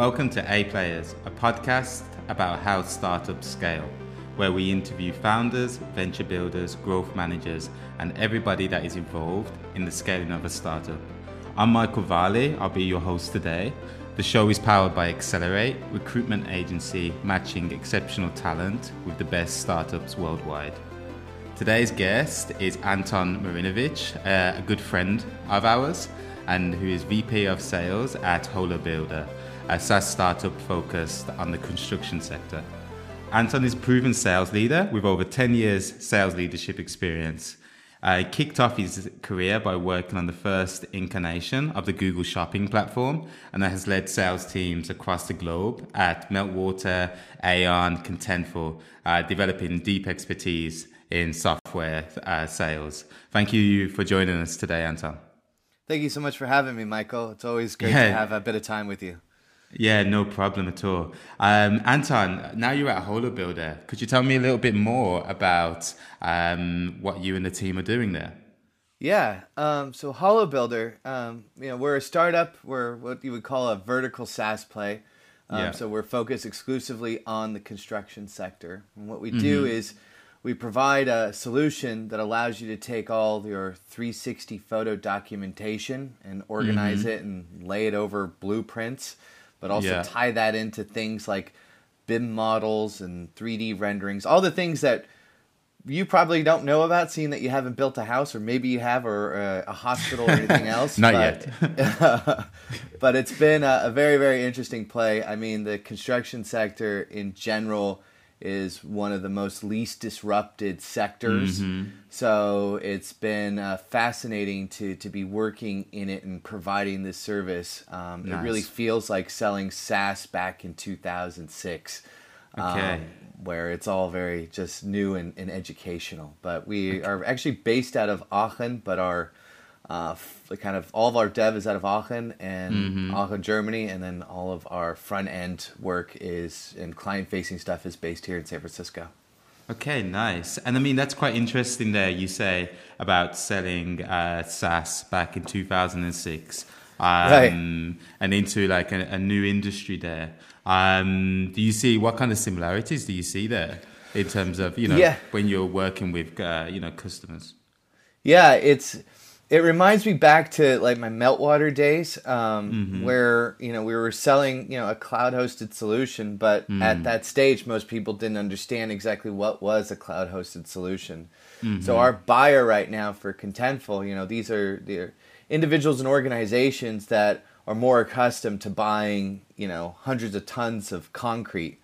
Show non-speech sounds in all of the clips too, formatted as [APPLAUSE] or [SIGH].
Welcome to A Players, a podcast about how startups scale, where we interview founders, venture builders, growth managers, and everybody that is involved in the scaling of a startup. I'm Michael Varley, I'll be your host today. The show is powered by Acceler8, recruitment agency matching exceptional talent with the best startups worldwide. Today's guest is Anton Marinovic, uh, a good friend of ours, and who is VP of Sales at HoloBuilder, a SaaS startup focused on the construction sector. Anton is a proven sales leader with over 10 years sales leadership experience. Uh, he kicked off his career by working on the first incarnation of the Google shopping platform and that has led sales teams across the globe at Meltwater, Aon, Contentful, uh, developing deep expertise in software uh, sales. Thank you for joining us today, Anton. Thank you so much for having me, Michael. It's always great yeah. to have a bit of time with you. Yeah, no problem at all. Um, Anton, now you're at HoloBuilder. Could you tell me a little bit more about um, what you and the team are doing there? Yeah, um, so HoloBuilder, um, you know, we're a startup. We're what you would call a vertical SaaS play. Um, yeah. So we're focused exclusively on the construction sector. And what we mm-hmm. do is we provide a solution that allows you to take all your 360 photo documentation and organize mm-hmm. it and lay it over blueprints, but also yeah. tie that into things like BIM models and 3D renderings, all the things that you probably don't know about, seeing that you haven't built a house, or maybe you have, or uh, a hospital or anything [LAUGHS] else. Not but, yet. [LAUGHS] but it's been a, a very, very interesting play. I mean, the construction sector in general is one of the most least disrupted sectors. Mm-hmm. So it's been uh, fascinating to to be working in it and providing this service. Um, nice. It really feels like selling SaaS back in 2006. Okay. Um, where it's all very just new and, and educational. But we okay. are actually based out of Aachen, but our uh, kind of all of our dev is out of Aachen and mm-hmm. Aachen, Germany, and then all of our front end work is and client facing stuff is based here in San Francisco. Okay, nice. And I mean, that's quite interesting there. You say about selling uh, SaaS back in 2006 um, right. and into like a, a new industry there. Um, do you see what kind of similarities do you see there in terms of, you know, yeah. when you're working with, uh, you know, customers? Yeah, it's it reminds me back to like my meltwater days um, mm-hmm. where you know we were selling you know a cloud hosted solution but mm. at that stage most people didn't understand exactly what was a cloud hosted solution mm-hmm. so our buyer right now for contentful you know these are the individuals and organizations that are more accustomed to buying you know hundreds of tons of concrete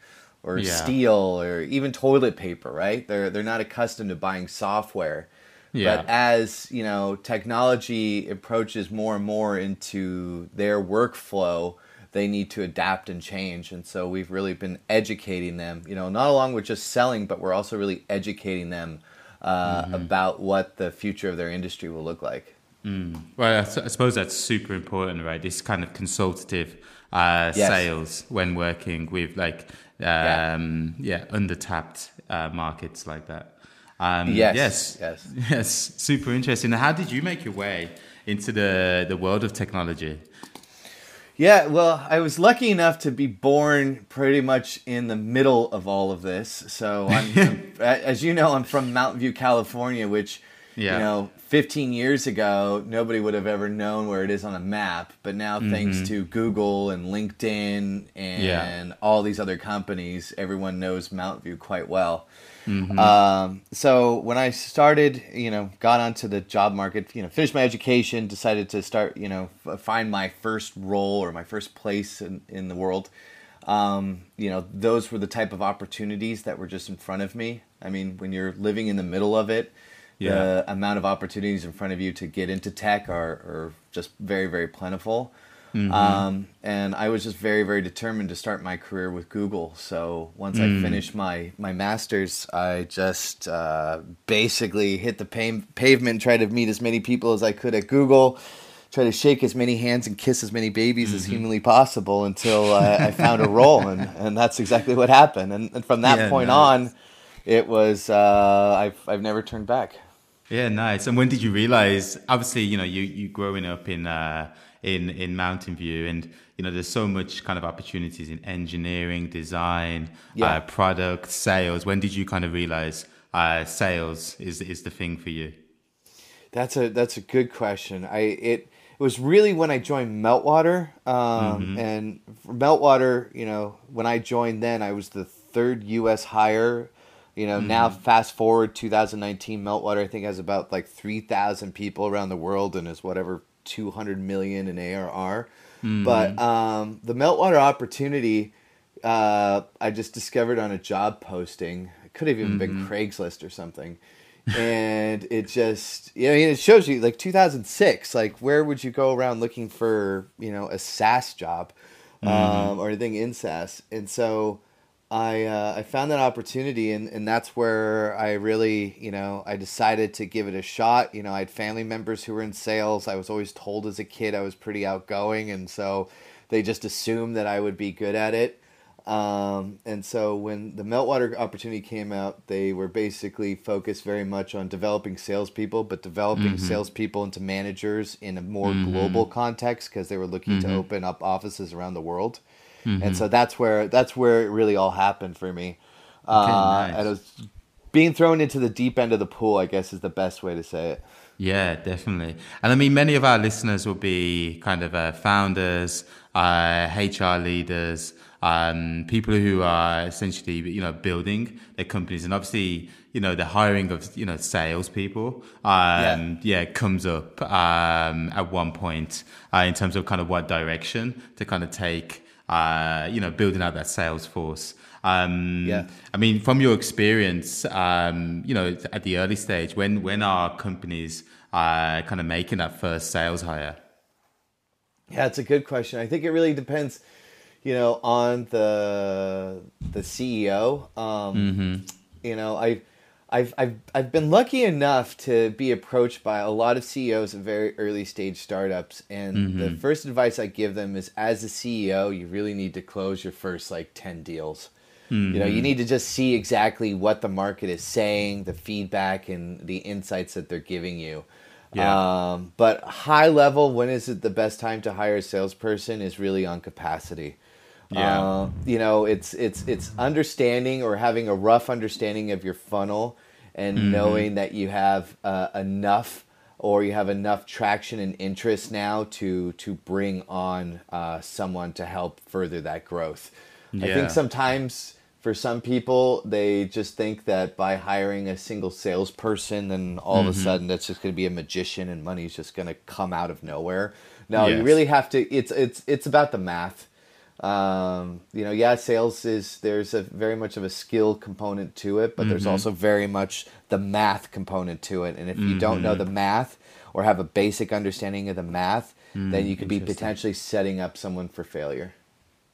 or yeah. steel or even toilet paper right they're they're not accustomed to buying software yeah. But as you know, technology approaches more and more into their workflow, they need to adapt and change. And so we've really been educating them. You know, not along with just selling, but we're also really educating them uh, mm-hmm. about what the future of their industry will look like. Mm. Well, I, suppose that's super important, right? This kind of consultative uh, yes. sales when working with like um, yeah. yeah undertapped uh, markets like that. Um, yes, yes, yes, [LAUGHS] yes. Super interesting. How did you make your way into the the world of technology? Yeah, well, I was lucky enough to be born pretty much in the middle of all of this. So, I'm, [LAUGHS] I'm, as you know, I'm from Mountain View, California, which yeah. you know, 15 years ago, nobody would have ever known where it is on a map. But now, mm-hmm. thanks to Google and LinkedIn and yeah. all these other companies, everyone knows Mountain View quite well. Mm-hmm. Um, so when I started, you know, got onto the job market, you know, finished my education, decided to start, you know, f- find my first role or my first place in, in the world. Um, you know, those were the type of opportunities that were just in front of me. I mean, when you're living in the middle of it, yeah. the amount of opportunities in front of you to get into tech are, are just very, very plentiful. Mm-hmm. Um, and I was just very, very determined to start my career with Google. So once mm. I finished my, my master's, I just uh, basically hit the pavement, tried to meet as many people as I could at Google, try to shake as many hands and kiss as many babies mm-hmm. as humanly possible until I found a role. And, and that's exactly what happened. And, and from that yeah, point nice. on, it was, uh, I've, I've never turned back. Yeah, nice. And when did you realize? Obviously, you know, you you growing up in uh, in in Mountain View, and you know, there's so much kind of opportunities in engineering, design, yeah. uh, product, sales. When did you kind of realize uh, sales is is the thing for you? That's a that's a good question. I it it was really when I joined Meltwater, um, mm-hmm. and Meltwater, you know, when I joined, then I was the third U.S. hire you know, mm-hmm. now fast forward 2019, Meltwater I think has about like 3,000 people around the world and is whatever 200 million in ARR. Mm-hmm. But um, the Meltwater opportunity, uh, I just discovered on a job posting. It could have even mm-hmm. been Craigslist or something. and it just, you know, it shows you like 2006, like where would you go around looking for, you know, a SaaS job mm-hmm. um, or anything in SaaS? And so, I uh, I found that opportunity and, and that's where I really you know I decided to give it a shot. You know I had family members who were in sales. I was always told as a kid I was pretty outgoing, and so they just assumed that I would be good at it. Um, and so when the Meltwater opportunity came out, they were basically focused very much on developing salespeople, but developing mm-hmm. salespeople into managers in a more mm-hmm. global context because they were looking mm-hmm. to open up offices around the world. Mm-hmm. And so that's where that's where it really all happened for me. Okay, uh, nice. And it was being thrown into the deep end of the pool, I guess, is the best way to say it. Yeah, definitely. And I mean, many of our listeners will be kind of uh, founders, uh, HR leaders, um, people who are essentially, you know, building their companies. And obviously, you know, the hiring of, you know, salespeople, um, yeah. yeah, comes up um, at one point uh, in terms of kind of what direction to kind of take uh, you know, building out that sales force. Um, yeah. I mean, from your experience, um, you know, at the early stage, when when are companies uh, kind of making that first sales hire? Yeah, it's a good question. I think it really depends, you know, on the the CEO. Um, mm-hmm. You know, I I've, I've, I've been lucky enough to be approached by a lot of CEOs of very early stage startups. And mm-hmm. the first advice I give them is as a CEO, you really need to close your first like 10 deals. Mm-hmm. You know, you mm-hmm. need to just see exactly what the market is saying, the feedback, and the insights that they're giving you. Yeah. Um, but high level, when is it the best time to hire a salesperson is really on capacity. Yeah. Uh, you know, it's it's it's understanding or having a rough understanding of your funnel and mm-hmm. knowing that you have uh, enough or you have enough traction and interest now to to bring on uh, someone to help further that growth. Yeah. I think sometimes for some people they just think that by hiring a single salesperson then all mm-hmm. of a mm-hmm. sudden that's just going to be a magician and money's just going to come out of nowhere. No, yes. you really have to it's it's it's about the math um, you know, yeah, sales is there's a very much of a skill component to it, but mm-hmm. there's also very much the math component to it. And if mm-hmm. you don't know mm-hmm. the math or have a basic understanding of the math, mm, then you could be potentially setting up someone for failure.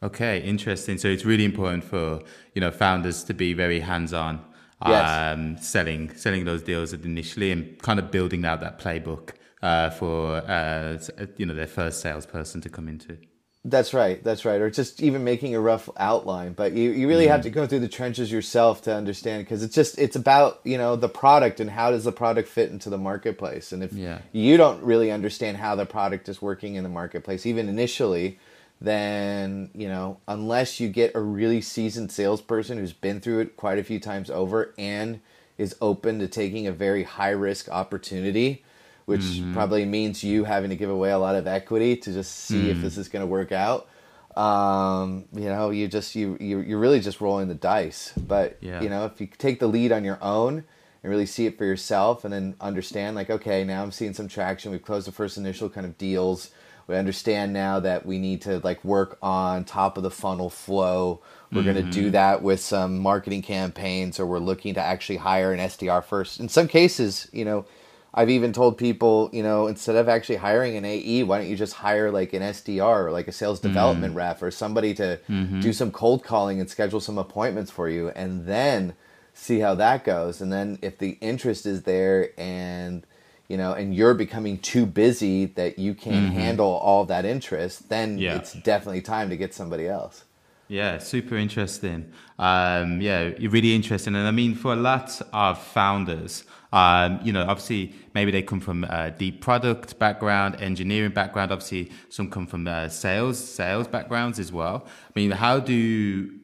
Okay, interesting. So it's really important for you know founders to be very hands-on, yes. um, selling selling those deals initially and kind of building out that playbook uh, for uh, you know their first salesperson to come into. That's right. That's right. Or just even making a rough outline. But you, you really mm-hmm. have to go through the trenches yourself to understand because it's just it's about you know the product and how does the product fit into the marketplace. And if yeah. you don't really understand how the product is working in the marketplace, even initially, then you know unless you get a really seasoned salesperson who's been through it quite a few times over and is open to taking a very high risk opportunity which mm-hmm. probably means you having to give away a lot of equity to just see mm. if this is going to work out. Um, you know, you just you, you you're really just rolling the dice. But yeah. you know, if you take the lead on your own and really see it for yourself, and then understand like, okay, now I'm seeing some traction. We've closed the first initial kind of deals. We understand now that we need to like work on top of the funnel flow. We're mm-hmm. going to do that with some marketing campaigns, or we're looking to actually hire an SDR first. In some cases, you know I've even told people, you know, instead of actually hiring an AE, why don't you just hire like an SDR or like a sales development mm. rep or somebody to mm-hmm. do some cold calling and schedule some appointments for you and then see how that goes. And then if the interest is there and you know, and you're becoming too busy that you can't mm-hmm. handle all that interest, then yeah. it's definitely time to get somebody else. Yeah, super interesting. Um, yeah, really interesting. And I mean, for a lot of founders, um, you know, obviously, maybe they come from a deep product background, engineering background. Obviously, some come from uh, sales, sales backgrounds as well. I mean, how do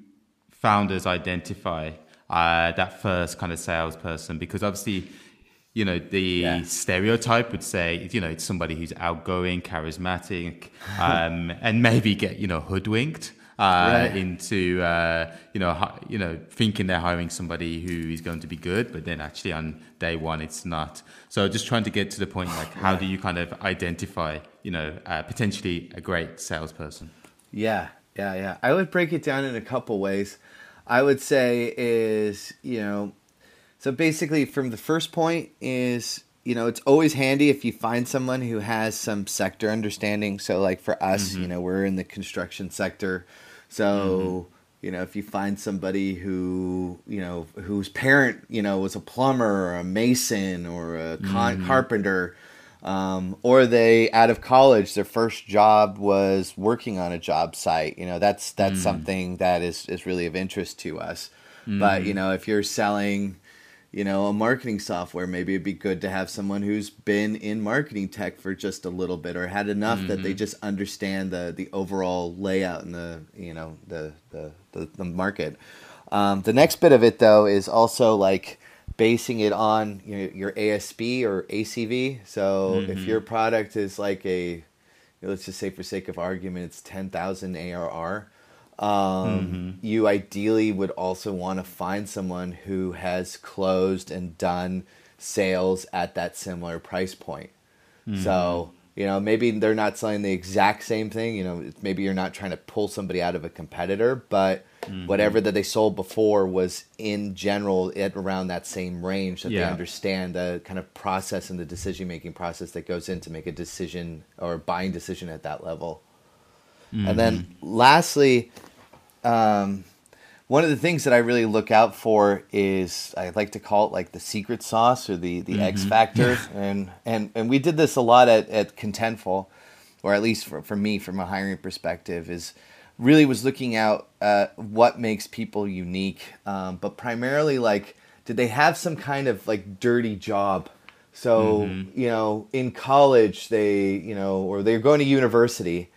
founders identify uh, that first kind of salesperson? Because obviously, you know, the yeah. stereotype would say, you know, it's somebody who's outgoing, charismatic, um, and maybe get, you know, hoodwinked uh, into uh, you know you know thinking they're hiring somebody who is going to be good, but then actually on day one it's not. So just trying to get to the point like how do you kind of identify you know uh, potentially a great salesperson? Yeah, yeah, yeah. I would break it down in a couple ways. I would say is you know so basically from the first point is you know it's always handy if you find someone who has some sector understanding so like for us mm-hmm. you know we're in the construction sector so, mm-hmm. you know, if you find somebody who, you know, whose parent, you know, was a plumber or a mason or a con- mm-hmm. carpenter, um, or they out of college, their first job was working on a job site. You know, that's that's mm-hmm. something that is is really of interest to us. But you mm-hmm. know, if you're selling you know, a marketing software, maybe it'd be good to have someone who's been in marketing tech for just a little bit or had enough mm-hmm. that they mm-hmm. just understand the the overall layout and the you know the the the, the market. Um, the next bit of it though is also like basing it on you know, your ASP or ACV. So mm-hmm. if your product is like a let's just say for sake of argument it's 10,000 ARR um, mm-hmm. You ideally would also want to find someone who has closed and done sales at that similar price point. Mm-hmm. So, you know, maybe they're not selling the exact same thing. You know, maybe you're not trying to pull somebody out of a competitor, but mm-hmm. whatever that they sold before was in general at around that same range that yeah. they understand the kind of process and the decision making process that goes in to make a decision or buying decision at that level. And then mm-hmm. lastly, um, one of the things that I really look out for is I like to call it like the secret sauce or the the mm-hmm. X factor, [LAUGHS] and and and we did this a lot at at Contentful, or at least for for me from a hiring perspective is really was looking out at what makes people unique, um, but primarily like did they have some kind of like dirty job. So mm-hmm. you know, in college they you know, or they're going to university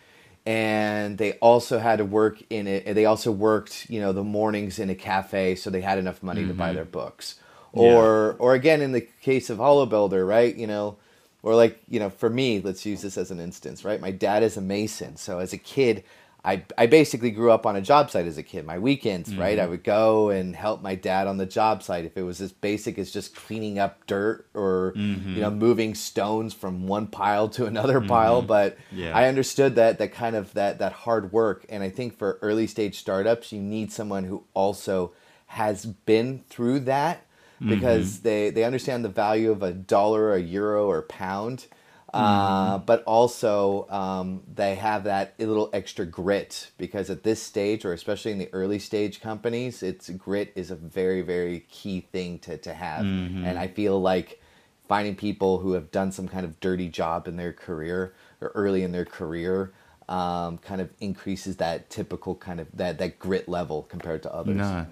and they also had to work in it. They also worked, you know, the mornings in a cafe, so they had enough money mm-hmm. to buy mm-hmm. their books. Or, yeah. or again, in the case of HoloBuilder, right? You know, or like you know, for me, let's use this as an instance, right? My dad is a mason, so as a kid, I, I basically grew up on a job site as a kid. My weekends, mm-hmm. right? I would go and help my dad on the job site. If it was as basic as just cleaning up dirt or mm-hmm. you know moving stones from one pile to another mm-hmm. pile, but yeah. I understood that that kind of that that hard work. And I think for early stage startups, you need someone who also has been through that because mm-hmm. they they understand the value of a dollar, a euro, or pound uh, mm-hmm. but also um, they have that little extra grit because at this stage, or especially in the early stage companies, it's grit is a very very key thing to to have. Mm-hmm. And I feel like finding people who have done some kind of dirty job in their career or early in their career um, kind of increases that typical kind of that that grit level compared to others. No.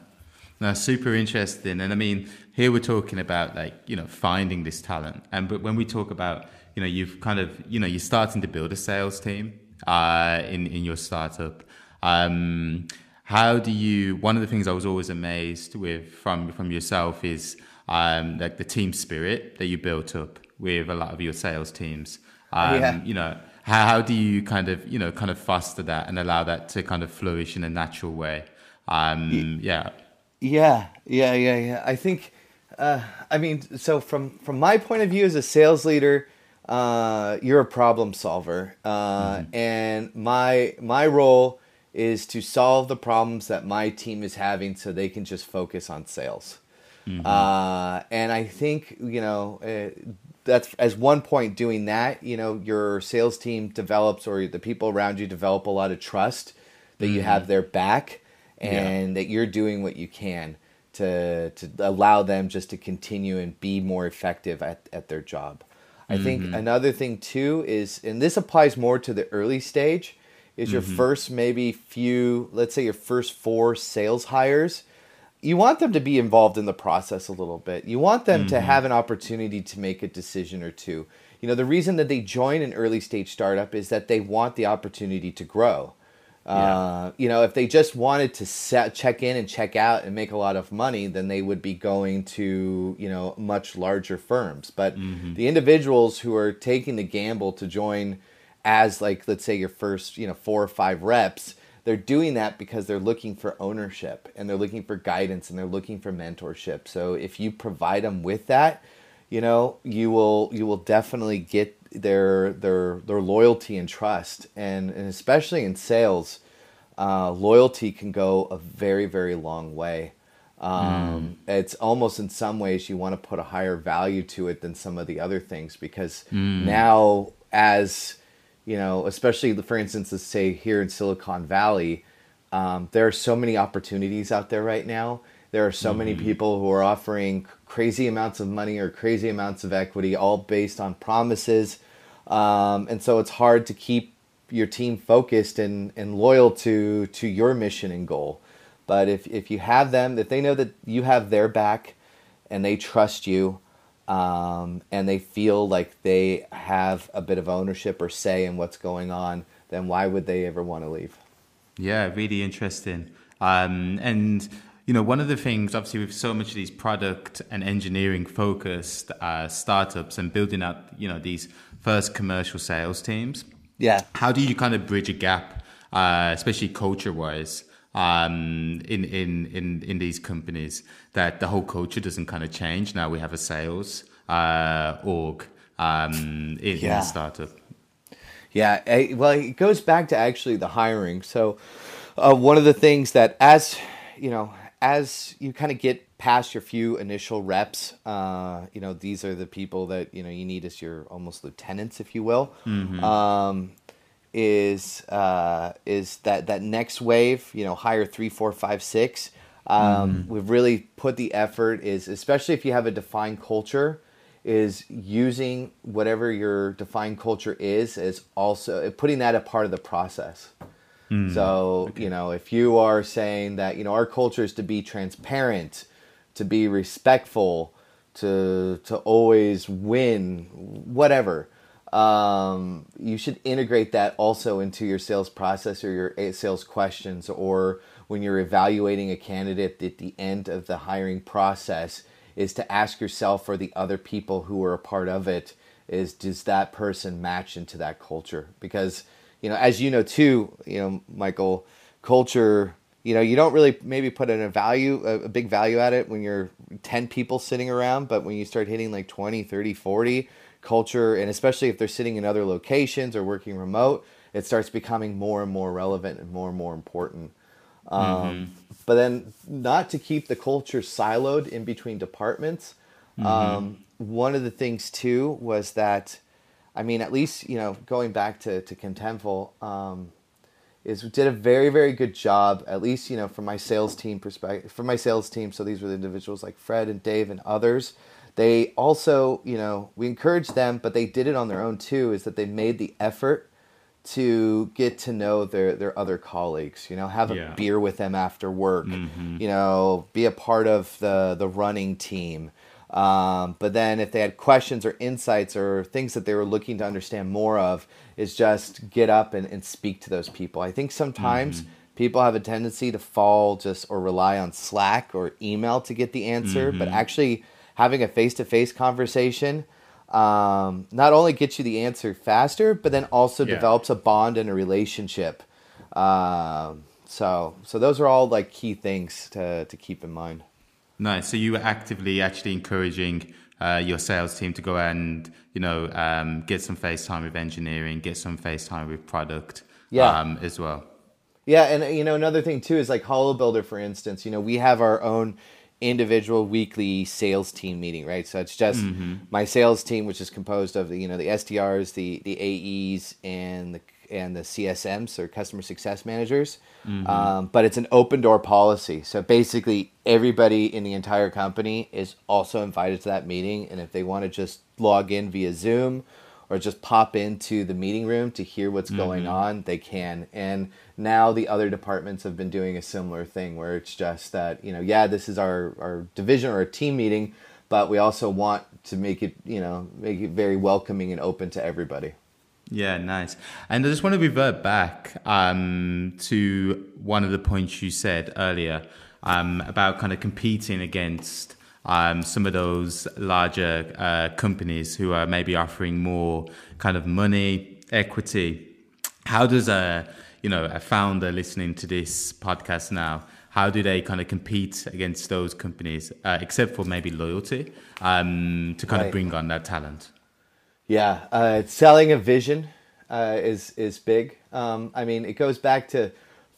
No, super interesting. And I mean, here we're talking about like, you know, finding this talent. And but when we talk about you know you've kind of you know you're starting to build a sales team uh, in in your startup. Um, how do you? One of the things I was always amazed with from from yourself is um, like the team spirit that you built up with a lot of your sales teams. Um, yeah. You know, how, how do you kind of you know kind of foster that and allow that to kind of flourish in a natural way? Um, yeah. Yeah, yeah, yeah, yeah. I think. Uh, I mean, so from from my point of view as a sales leader, uh, you're a problem solver, uh, mm-hmm. and my my role is to solve the problems that my team is having, so they can just focus on sales. Mm-hmm. Uh, and I think you know uh, that's as one point doing that. You know, your sales team develops, or the people around you develop a lot of trust that mm-hmm. you have their back, and yeah. that you're doing what you can to to allow them just to continue and be more effective at, at their job. I mm-hmm. think another thing too is, and this applies more to the early stage, is your mm-hmm. first maybe few, let's say your first four sales hires. You want them to be involved in the process a little bit. You want them mm-hmm. to have an opportunity to make a decision or two. You know, the reason that they join an early stage startup is that they want the opportunity to grow. Yeah. Uh, you know, if they just wanted to set, check in and check out and make a lot of money, then they would be going to, you know, much larger firms. But mm-hmm. the individuals who are taking the gamble to join as, like, let's say your first, you know, four or five reps, they're doing that because they're looking for ownership and they're looking for guidance and they're looking for mentorship. So if you provide them with that, you know, you will you will definitely get their their their loyalty and trust, and, and especially in sales, uh, loyalty can go a very very long way. Um, mm. It's almost in some ways you want to put a higher value to it than some of the other things because mm. now, as you know, especially for instance, let's say here in Silicon Valley, um, there are so many opportunities out there right now. There are so mm. many people who are offering crazy amounts of money or crazy amounts of equity, all based on promises. Um, and so it's hard to keep your team focused and, and loyal to to your mission and goal. But if, if you have them, if they know that you have their back and they trust you um, and they feel like they have a bit of ownership or say in what's going on, then why would they ever want to leave? Yeah, really interesting. Um, and you know, one of the things, obviously, with so much of these product and engineering focused uh, startups and building up, you know, these first commercial sales teams. Yeah. How do you kind of bridge a gap, uh, especially culture wise, um, in, in, in, in these companies that the whole culture doesn't kind of change? Now we have a sales uh, org um, in, yeah. in a startup. Yeah. I, well, it goes back to actually the hiring. So, uh, one of the things that as you know as you kind of get past your few initial reps, uh, you know, these are the people that, you know, you need as your almost lieutenants, if you will. Mm-hmm. Um, is uh, is that that next wave, you know, hire three, four, five, six. Um, mm-hmm. We've really put the effort is especially if you have a defined culture, is using whatever your defined culture is as also putting that a part of the process. Mm, so, okay. you know, if you are saying that, you know, our culture is to be transparent, to be respectful, to to always win, whatever. Um, you should integrate that also into your sales process or your sales questions, or when you're evaluating a candidate at the end of the hiring process, is to ask yourself or the other people who are a part of it, is does that person match into that culture? Because you know, as you know too, you know, Michael, culture, you know, you don't really maybe put in a value, a, a, big value at it when you're 10 people sitting around, but when you start hitting like 20, 30, 40, culture, and especially if they're sitting in other locations or working remote, it starts becoming more and more relevant and more and more important. Um, mm-hmm. But then, not to keep the culture siloed in between departments. Mm-hmm. Um, one of the things too was that I mean, at least you know, going back to to Contentful, um, is did a very very good job. At least you know, from my sales team perspective, from my sales team. So these were the individuals like Fred and Dave and others. They also, you know, we encouraged them, but they did it on their own too. Is that they made the effort to get to know their their other colleagues you know have a yeah. beer with them after work mm-hmm. you know be a part of the the running team um, but then if they had questions or insights or things that they were looking to understand more of, is just get up and, and speak to those people. I think sometimes mm-hmm. people have a tendency to fall just or rely on Slack or email to get the answer, mm-hmm. but actually having a face to face conversation um, not only gets you the answer faster, but then also yeah. develops a bond and a relationship. Um, so, so those are all like key things to, to keep in mind. Nice. So you were actively actually encouraging uh, your sales team to go and you know um, get some face time with engineering, get some face time with product, yeah. Um, as well. Yeah, and you know another thing too is like HoloBuilder, for instance. You know we have our own individual weekly sales team meeting, right? So it's just mm-hmm. my sales team, which is composed of the you know the SDRs, the the AEs, and the and the CSMs or customer success managers. Mm-hmm. Um, but it's an open door policy. So basically, everybody in the entire company is also invited to that meeting. And if they want to just log in via Zoom or just pop into the meeting room to hear what's mm-hmm. going on, they can. And now the other departments have been doing a similar thing where it's just that, you know, yeah, this is our, our division or our team meeting, but we also want to make it, you know, make it very welcoming and open to everybody. Yeah, nice. And I just want to revert back um, to one of the points you said earlier um, about kind of competing against um, some of those larger uh, companies who are maybe offering more kind of money, equity. How does a you know a founder listening to this podcast now? How do they kind of compete against those companies, uh, except for maybe loyalty, um, to kind right. of bring on that talent? Yeah, uh, selling a vision uh, is is big. Um, I mean, it goes back to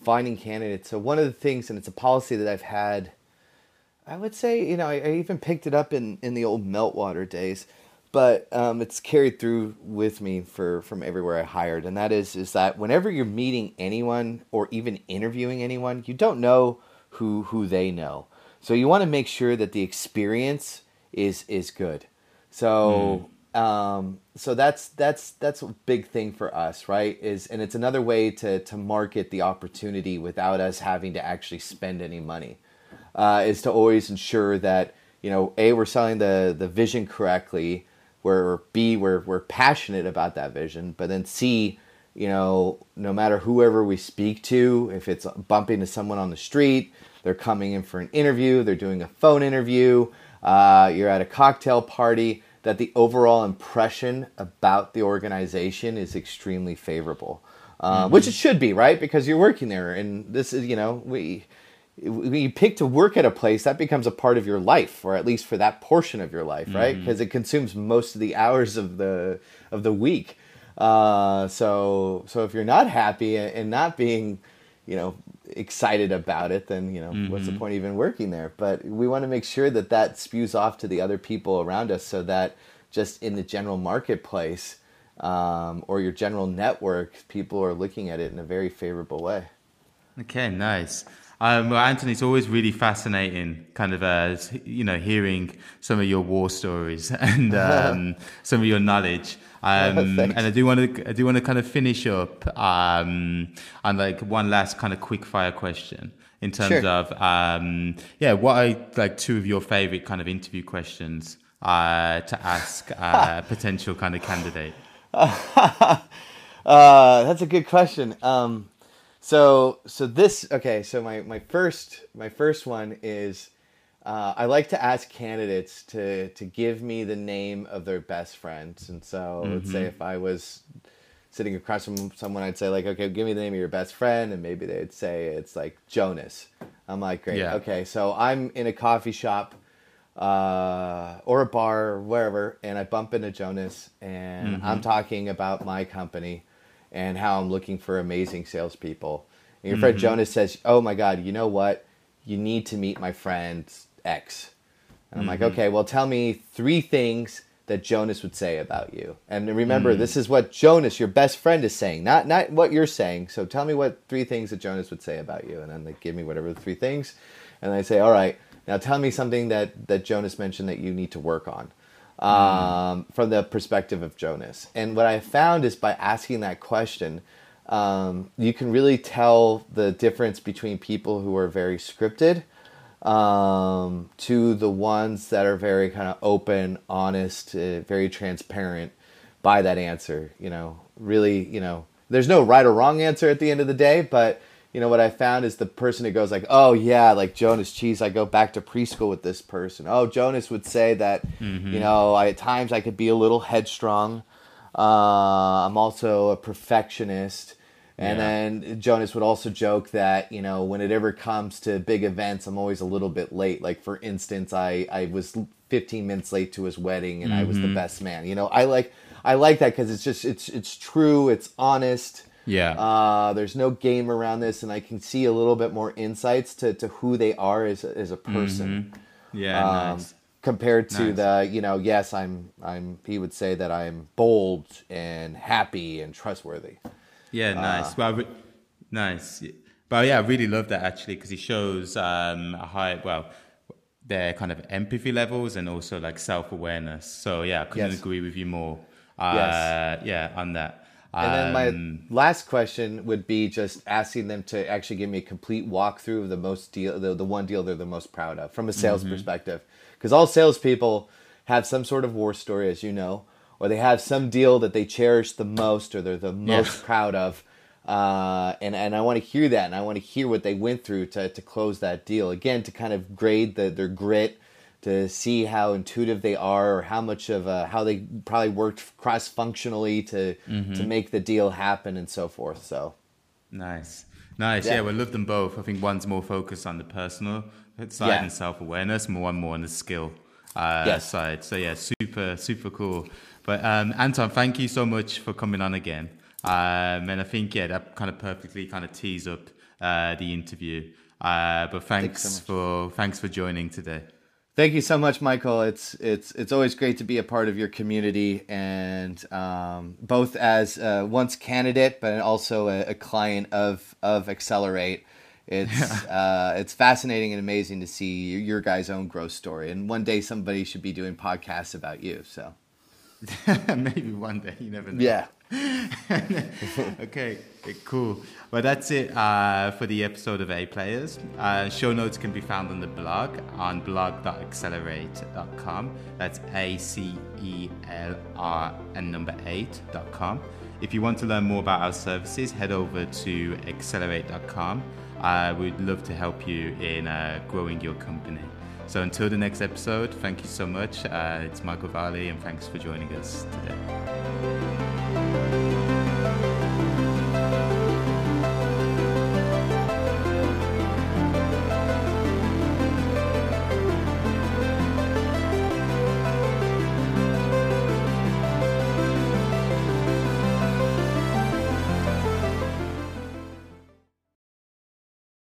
finding candidates. So one of the things, and it's a policy that I've had I would say, you know, I, I, even picked it up in, in the old Meltwater days, but um, it's carried through with me for from everywhere I hired, and that is is that whenever you're meeting anyone or even interviewing anyone, you don't know who who they know, so you want to make sure that the experience is is good. So. Um, so that's that's that's a big thing for us, right? Is and it's another way to to market the opportunity without us having to actually spend any money uh, is to always ensure that you know a we're selling the the vision correctly, where b we're we're passionate about that vision, but then c you know no matter whoever we speak to, if it's bumping to someone on the street, they're coming in for an interview, they're doing a phone interview, uh, you're at a cocktail party, that the overall impression about the organization is extremely favorable. Uh, mm-hmm. Which it should be, right? Because you're working there, and this is, you know, we when you pick to work at a place, that becomes a part of your life, or at least for that portion of your life, right? Because mm-hmm. it consumes most of the hours of the of the week. Uh, so so if you're not happy and not being, you know, excited about it, then you know mm-hmm. what's the mm-hmm. point even working there? But we want to make sure that that spews off to the other people around us, so that just in the general marketplace um, or your general network, people are looking at it in a very favorable way. Okay, nice. Um, well, Anthony, it's always really fascinating, kind of, uh, you know, hearing some of your war stories [LAUGHS] and [LAUGHS] um, some of your knowledge. [LAUGHS] Um, and I do want to, I do want to kind of finish up um, on like one last kind of quick fire question in terms sure. of, um, yeah, what are like two of your favorite kind of interview questions uh, to ask a [LAUGHS] potential kind of candidate? [LAUGHS] uh, that's a good question. Um, so so this okay. So my my first my first one is uh, I like to ask candidates to to give me the name of their best friends. And so mm-hmm. let's say mm-hmm. if I was sitting across from someone, I'd say like, okay, give me the name of your best friend, and maybe they'd say it's like Jonas. I'm like, great, yeah. okay. So I'm in a coffee shop uh, or a bar or wherever, and I bump into Jonas, and mm-hmm. I'm talking about my company and how I'm looking for amazing salespeople. And your mm-hmm. friend Jonas says, "Oh my God, you know what? You need to meet my friend X." And I'm mm-hmm. like, "Okay, well, tell me three things that Jonas would say about you." And remember, mm-hmm. this is what Jonas, your best friend, is saying, not not what you're saying. So tell me what three things that Jonas would say about you, and then they give me whatever the three things, and I say, "All right, now tell me something that that Jonas mentioned that you need to work on." um, from the perspective of Jonas. And what I found is by asking that question, um, you can really tell the difference between people who are very scripted um, to the ones that are very kind of open, honest, uh, very transparent by that answer. You know, really, you know, there's no right or wrong answer at the end of the day, but you know what I found is the person who goes like, "Oh yeah, like Jonas Cheese, I go back to preschool with this person." Oh, Jonas would say that, mm-hmm. you know, I, at times I could be a little headstrong. Uh, I'm also a perfectionist. And yeah. then Jonas would also joke that, you know, when it ever comes to big events, I'm always a little bit late. Like for instance, I I was 15 minutes late to his wedding and mm-hmm. I was the mm-hmm. best man. You know, I like I like that cuz it's just it's it's true, it's honest yeah. Uh, there's no game around this, and I can see a little bit more insights to, to who they are as a, as a person. Mm-hmm. Yeah. Um, nice. Compared to nice. the, you know, yes, I'm, I'm. He would say that I'm bold and happy and trustworthy. Yeah, nice. Uh, well, re- nice. But yeah, I really love that actually because he shows um, a high, well, their kind of empathy levels and also like self awareness. So yeah, I couldn't yes. agree with you more. Uh, yes. Yeah, on that. And then my um, last question would be just asking them to actually give me a complete walkthrough of the most deal, the, the one deal they're the most proud of from a sales mm-hmm. perspective. Because all salespeople have some sort of war story, as you know, or they have some deal that they cherish the most or they're the most yeah. proud of. Uh, and and I want to hear that, and I want to hear what they went through to to close that deal. Again, to kind of grade the, their grit, to see how intuitive they are, or how much of a, how they probably worked cross functionally to mm-hmm. to make the deal happen, and so forth. So nice, nice. Yeah, yeah we love them both. I think one's more focused on the personal side yeah. and self awareness, more and more on the skill uh, yes. side. So yeah, super super cool. But um, Anton, thank you so much for coming on again. Um, and I think yeah, that kind of perfectly kind of tees up uh, the interview. Uh, but thanks, thanks so for thanks for joining today. Thank you so much, Michael. It's it's it's always great to be a part of your community, and um, both as uh, once candidate, but also a, a, client of of Acceler8. It's yeah. [LAUGHS] uh, it's fascinating and amazing to see your guys' own growth story. And one day somebody should be doing podcasts about you. So [LAUGHS] maybe one day, you never know. Yeah. [LAUGHS] okay, cool. Well, that's it uh, for the episode of A Players. Uh, show notes can be found on the blog on blog.acceler8.com. That's A C E L R and number 8.com. If you want to learn more about our services, head over to acceler8.com. Uh, we'd love to help you in uh, growing your company. So until the next episode, thank you so much. Uh, it's Michael Varley, and thanks for joining us today.